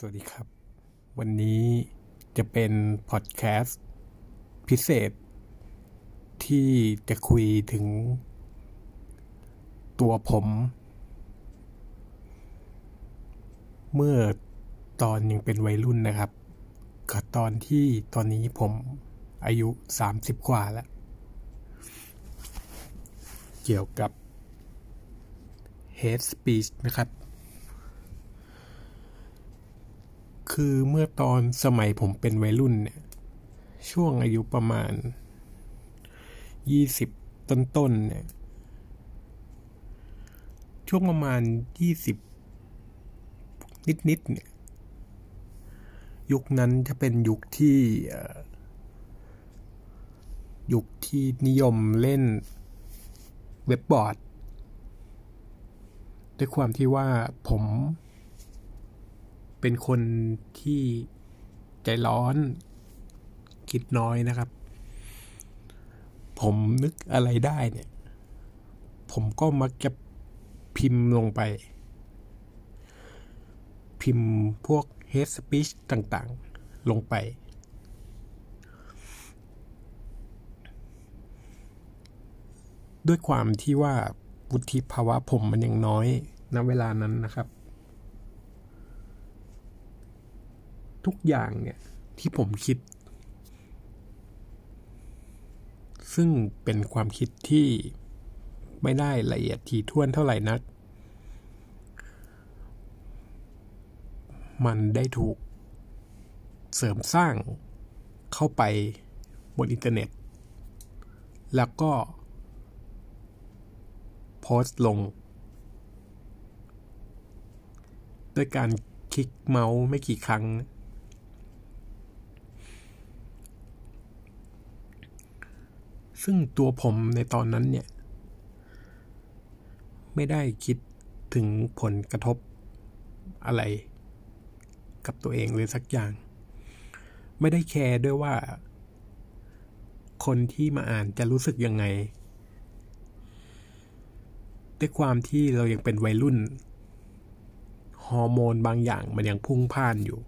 สวัสดีครับ วันนี้จะเป็นพอดแคสต์พิเศษ ที่จะคุยถึง ตัวผม เมื่อตอนยังเป็นวัยรุ่นนะครับกับตอนที่ตอนนี้ผมอายุ 30 กว่าแล้ว เกี่ยวกับ hate speech นะครับ คือเมื่อตอนสมัยผมเป็นวัยรุ่นเนี่ย ช่วงอายุประมาณ20ต้นๆเนี่ย ช่วงประมาณ20นิดๆเนี่ย ยุคนั้นจะเป็นยุคที่ยุคที่นิยมเล่นเว็บบอร์ด ด้วยความที่ว่าผม เป็นคนที่ใจร้อน คิดน้อยนะครับ ผมนึกอะไรได้เนี่ย ผมก็มักจะพิมพ์ลงไป พิมพ์พวก hate speech ต่างๆ ลงไป ด้วยความที่ว่าวุฒิภาวะผมมันยังน้อยณเวลานั้นนะครับ ทุกอย่างเนี่ยที่ผมคิด ซึ่งเป็นความคิดที่ไม่ได้ละเอียดถี่ถ้วนเท่าไหร่นัก มันได้ถูกเสริมสร้างเข้าไปบนอินเทอร์เน็ต แล้วก็โพสต์ลง ด้วยการคลิกเมาส์ไม่กี่ครั้ง ซึ่งตัวผมในตอนนั้นเนี่ย ไม่ได้คิดถึงผลกระทบอะไร กับตัวเองเลยสักอย่าง ไม่ได้แคร์ด้วยว่า คนที่มาอ่านจะรู้สึกยังไง ด้วยความที่เรายังเป็นวัยรุ่น ฮอร์โมนบางอย่างมันยังพุ่งพ่านอยู่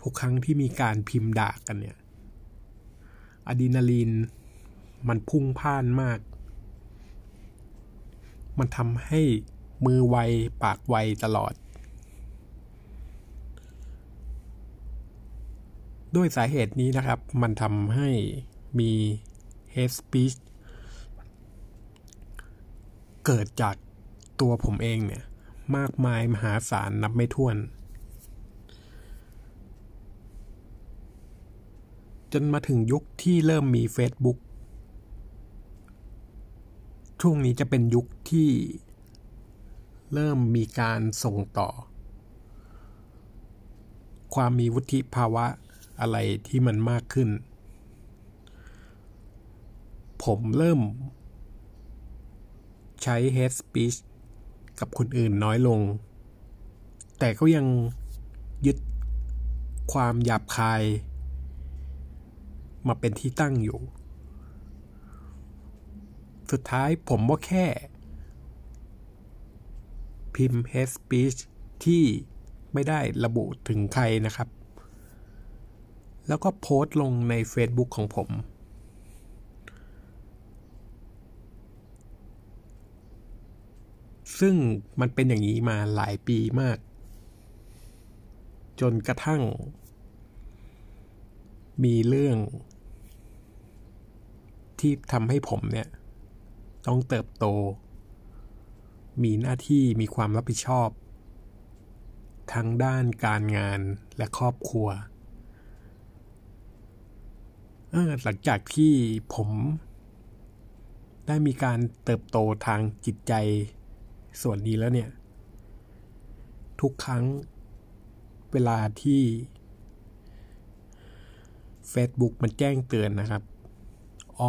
ทุกครั้งที่มีการพิมพ์ด่ากันเนี่ยอะดรีนาลีน มันพุ่งพ่านมาก มันทำให้มือไว ปากไวตลอด ด้วยสาเหตุนี้นะครับ มันทำให้มี hate speech เกิดจากตัวผมเองเนี่ย มากมายมหาศาลนับไม่ถ้วน จนมาถึงยุคที่เริ่มมี Facebook ช่วงนี้จะเป็นยุคที่ เริ่มมีการส่งต่อ ความมีวุฒิภาวะอะไรที่มันมากขึ้น ผมเริ่ม ใช้ hate speech กับคนอื่นน้อยลง แต่ก็ยังยึดความหยาบคาย มาเป็นที่ตั้งอยู่ สุดท้ายผมว่าแค่ พิมพ์ hate speech ที่ไม่ได้ระบุถึงใครนะครับ แล้วก็โพสต์ลงใน Facebook ของผม ซึ่งมันเป็นอย่างนี้มาหลายปีมาก จนกระทั่ง มีเรื่องที่ทำให้ผมเนี่ย ต้องเติบโต มีหน้าที่มีความรับผิดชอบ ทั้งด้านการงานและครอบครัวเออหลังจากที่ผมได้มีการเติบโตทางจิตใจส่วนนี้แล้วเนี่ย ทุกครั้งเวลาที่ Facebook มันแจ้งเตือนนะครับ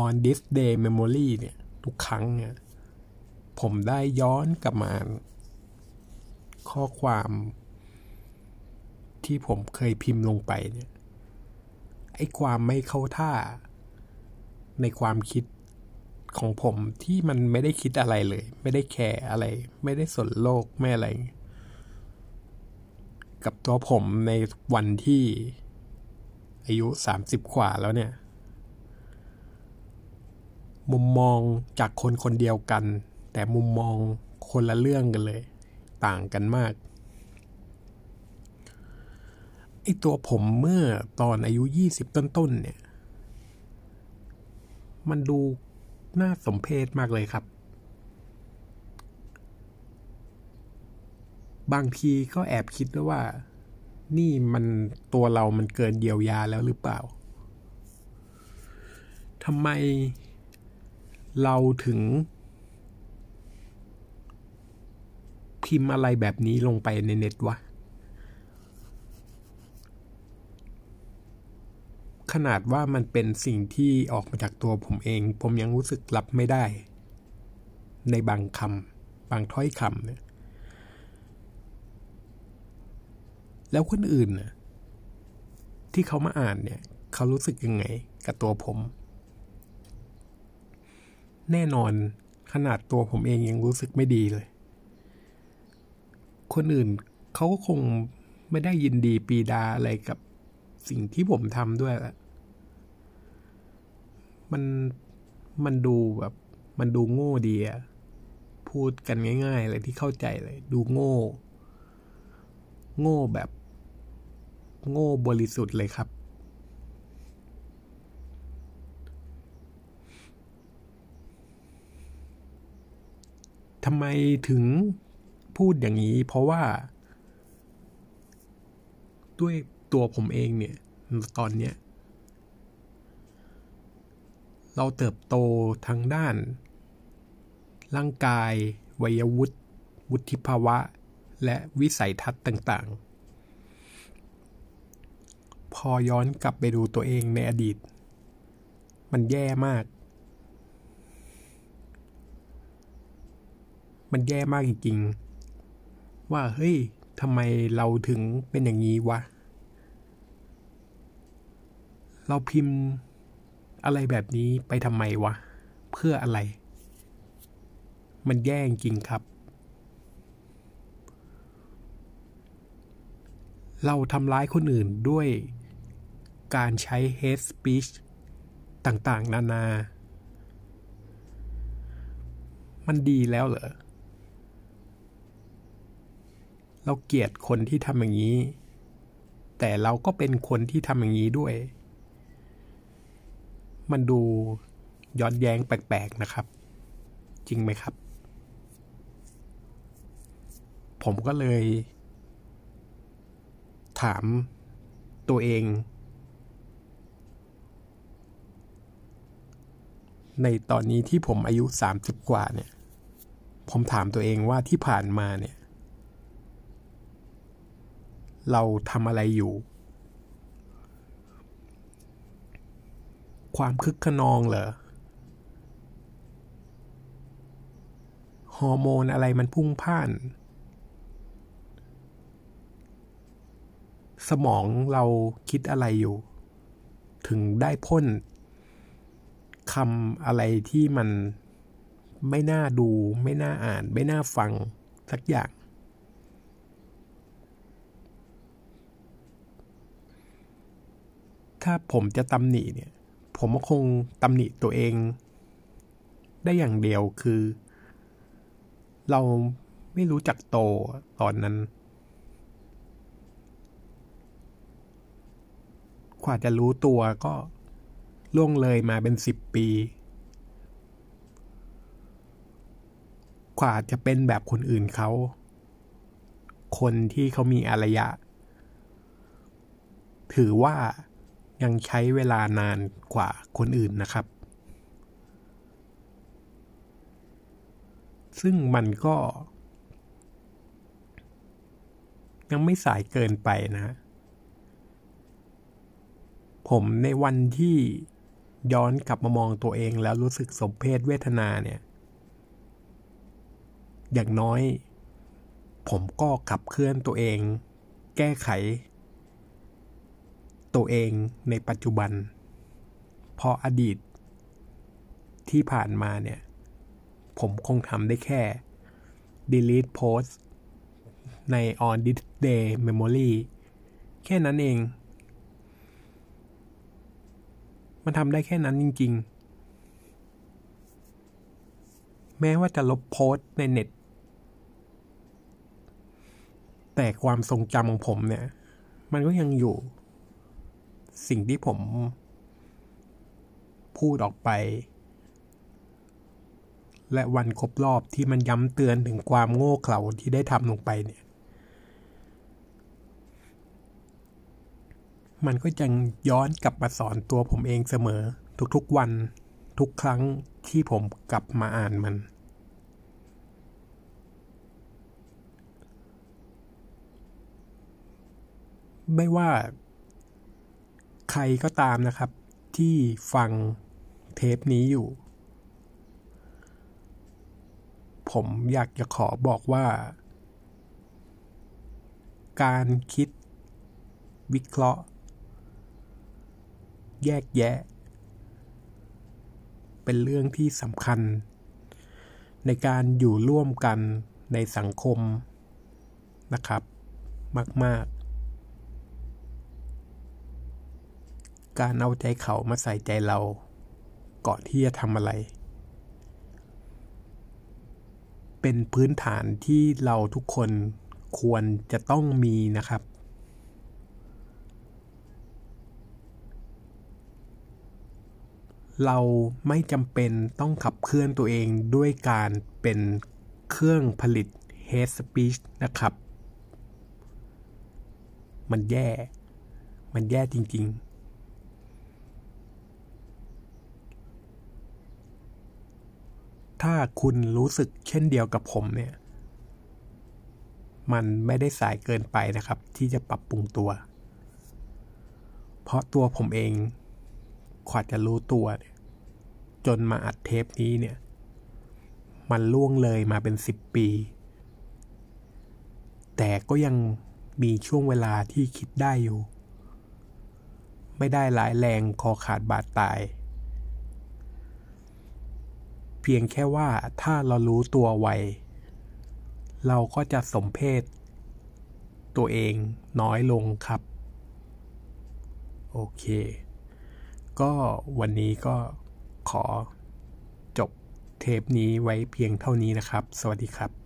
on this day memory เนี่ย ทุกครั้งเนี่ยผมได้ย้อนกลับมา ข้อความที่ผมเคยพิมพ์ลงไปเนี่ยไอ้ความไม่เข้าท่า ในความคิดของผมที่มันไม่ได้คิดอะไรเลย ไม่ได้แคร์อะไร ไม่ได้สนโลกไม่อะไร กับตัวผมในวันที่อายุสามสิบกว่าแล้วเนี่ย มุมมองจากคนคนเดียวกัน แต่มุมมองคนละเรื่องกันเลย ต่างกันมากไอตัวผมเมื่อตอนอายุยี่สิบต้นๆเนี่ย มันดูน่าสมเพชมากเลยครับ บางทีก็แอบคิดด้วยว่า นี่มันตัวเรามันเกินเยียวยาแล้วหรือเปล่าทำไม เราถึง พิมพ์อะไรแบบนี้ลงไปในเน็ตวะ ขนาดว่ามันเป็นสิ่งที่ออกมาจากตัวผมเอง ผมยังรู้สึกรับไม่ได้ ในบางคำบางถ้อยคำเนี่ยแล้วคนอื่นน่ะที่เขามาอ่านเนี่ย เขารู้สึกยังไงกับตัวผม แน่นอนขนาดตัวผมเองยังรู้สึกไม่ดีเลย คนอื่นเขาก็คงไม่ได้ยินดีปีดาอะไรกับสิ่งที่ผมทำด้วยละมันมันดูแบบ มันดูโง่ดีอะพูดกันง่ายๆเลยที่เข้าใจเลย ดูโง่ โง่แบบ โง่บริสุทธิ์เลยครับ ทำไมถึงพูดอย่างนี้ เพราะว่า ด้วยตัวผมเองเนี่ย ตอนเนี้ย เราเติบโตทางด้าน ร่างกายวัยวุฒิวุฒิภาวะ และวิสัยทัศน์ต่าง ๆ พอย้อนกลับไปดูตัวเองในอดีต มันแย่มาก มันแย่มากจริงๆ ว่าเฮ้ยทำไมเราถึงเป็นอย่างนี้วะ เราพิมพ์อะไรแบบนี้ไปทำไมวะ เพื่ออะไร มันแย่จริงครับ เราทำร้ายคนอื่นด้วยการใช้ hate speech ต่างๆ นานา มันดีแล้วเหรอ เราเกลียดคนที่ทำอย่างนี้ แต่เราก็เป็นคนที่ทำอย่างนี้ด้วย มันดูย้อนแย้งแปลกๆนะครับ จริงไหมครับ ผมก็เลย ถามตัวเอง ในตอนนี้ที่ผมอายุสามสิบกว่าเนี่ย ผมถามตัวเองว่าที่ผ่านมาเนี่ย เราทำอะไรอยู่ ความคึกขนองเหรอ ฮอร์โมนอะไรมันพุ่งพ่าน สมองเราคิดอะไรอยู่ ถึงได้พ่นคำอะไรที่มันไม่น่าดู ไม่น่าอ่าน ไม่น่าฟัง สักอย่างาผมจะตำหนิเนี่ย ผมก็คงตำหนิตัวเอง ได้อย่างเดียวคือ เราไม่รู้จักโตตอนนั้นกว่าจะรู้ตัวก็ล่วงเลยมาเป็นสิบปีกว่าจะเป็นแบบคนอื่นเขา คนที่เขามีอารยะ ถือว่า ยังใช้เวลานานกว่าคนอื่นนะครับ ซึ่งมันก็ ยังไม่สายเกินไปนะ ผมในวันที่ย้อนกลับมามองตัวเองแล้วรู้สึกสมเพศเวทนาเนี่ย อย่างน้อย ผมก็ขับเคลื่อนตัวเอง แก้ไข ตัวเองในปัจจุบัน พออดีตที่ผ่านมาเนี่ย ผมคงทำได้แค่ delete post ใน on this day memory แค่นั้นเอง มันทำได้แค่นั้นจริง ๆ แม้ว่าจะลบโพสต์ในเน็ต แต่ความทรงจำของผมเนี่ย มันก็ยังอยู่ สิ่งที่ผมพูดออกไป และวันครบรอบที่มันย้ำเตือนถึงความโง่เขลาที่ได้ทำลงไปเนี่ย มันก็ยังย้อนกลับมาสอนตัวผมเองเสมอ ทุกๆวันทุกครั้งที่ผมกลับมาอ่านมัน ไม่ว่า ใครก็ตามนะครับ ที่ฟังเทปนี้อยู่ ผมอยากจะขอบอกว่า การคิด วิเคราะห์ แยกแยะ เป็นเรื่องที่สำคัญ ในการอยู่ร่วมกันในสังคมนะครับ มาก ๆ การเอาใจเขามาใส่ใจเรา ก่อนที่จะทำอะไร เป็นพื้นฐานที่เราทุกคนควรจะต้องมีนะครับ เราไม่จำเป็นต้องขับเคลื่อนตัวเองด้วยการเป็นเครื่องผลิต hate speech นะครับ มันแย่ มันแย่จริง ๆ ถ้าคุณรู้สึกเช่นเดียวกับผมเนี่ย มันไม่ได้สายเกินไปนะครับ ที่จะปรับปรุงตัว เพราะตัวผมเองขวาจะรู้ตัว จนมาอัดเทปนี้เนี่ย มันล่วงเลยมาเป็นสิบปี แต่ก็ยังมีช่วงเวลาที่คิดได้อยู่ ไม่ได้หลายแรงคอขาดบาดตาย เพียงแค่ว่าถ้าเรารู้ตัวไว เราก็จะสมเพศ ตัวเองน้อยลงครับ โอเค ก็วันนี้ก็ขอจบเทปนี้ไว้เพียงเท่านี้นะครับ สวัสดีครับ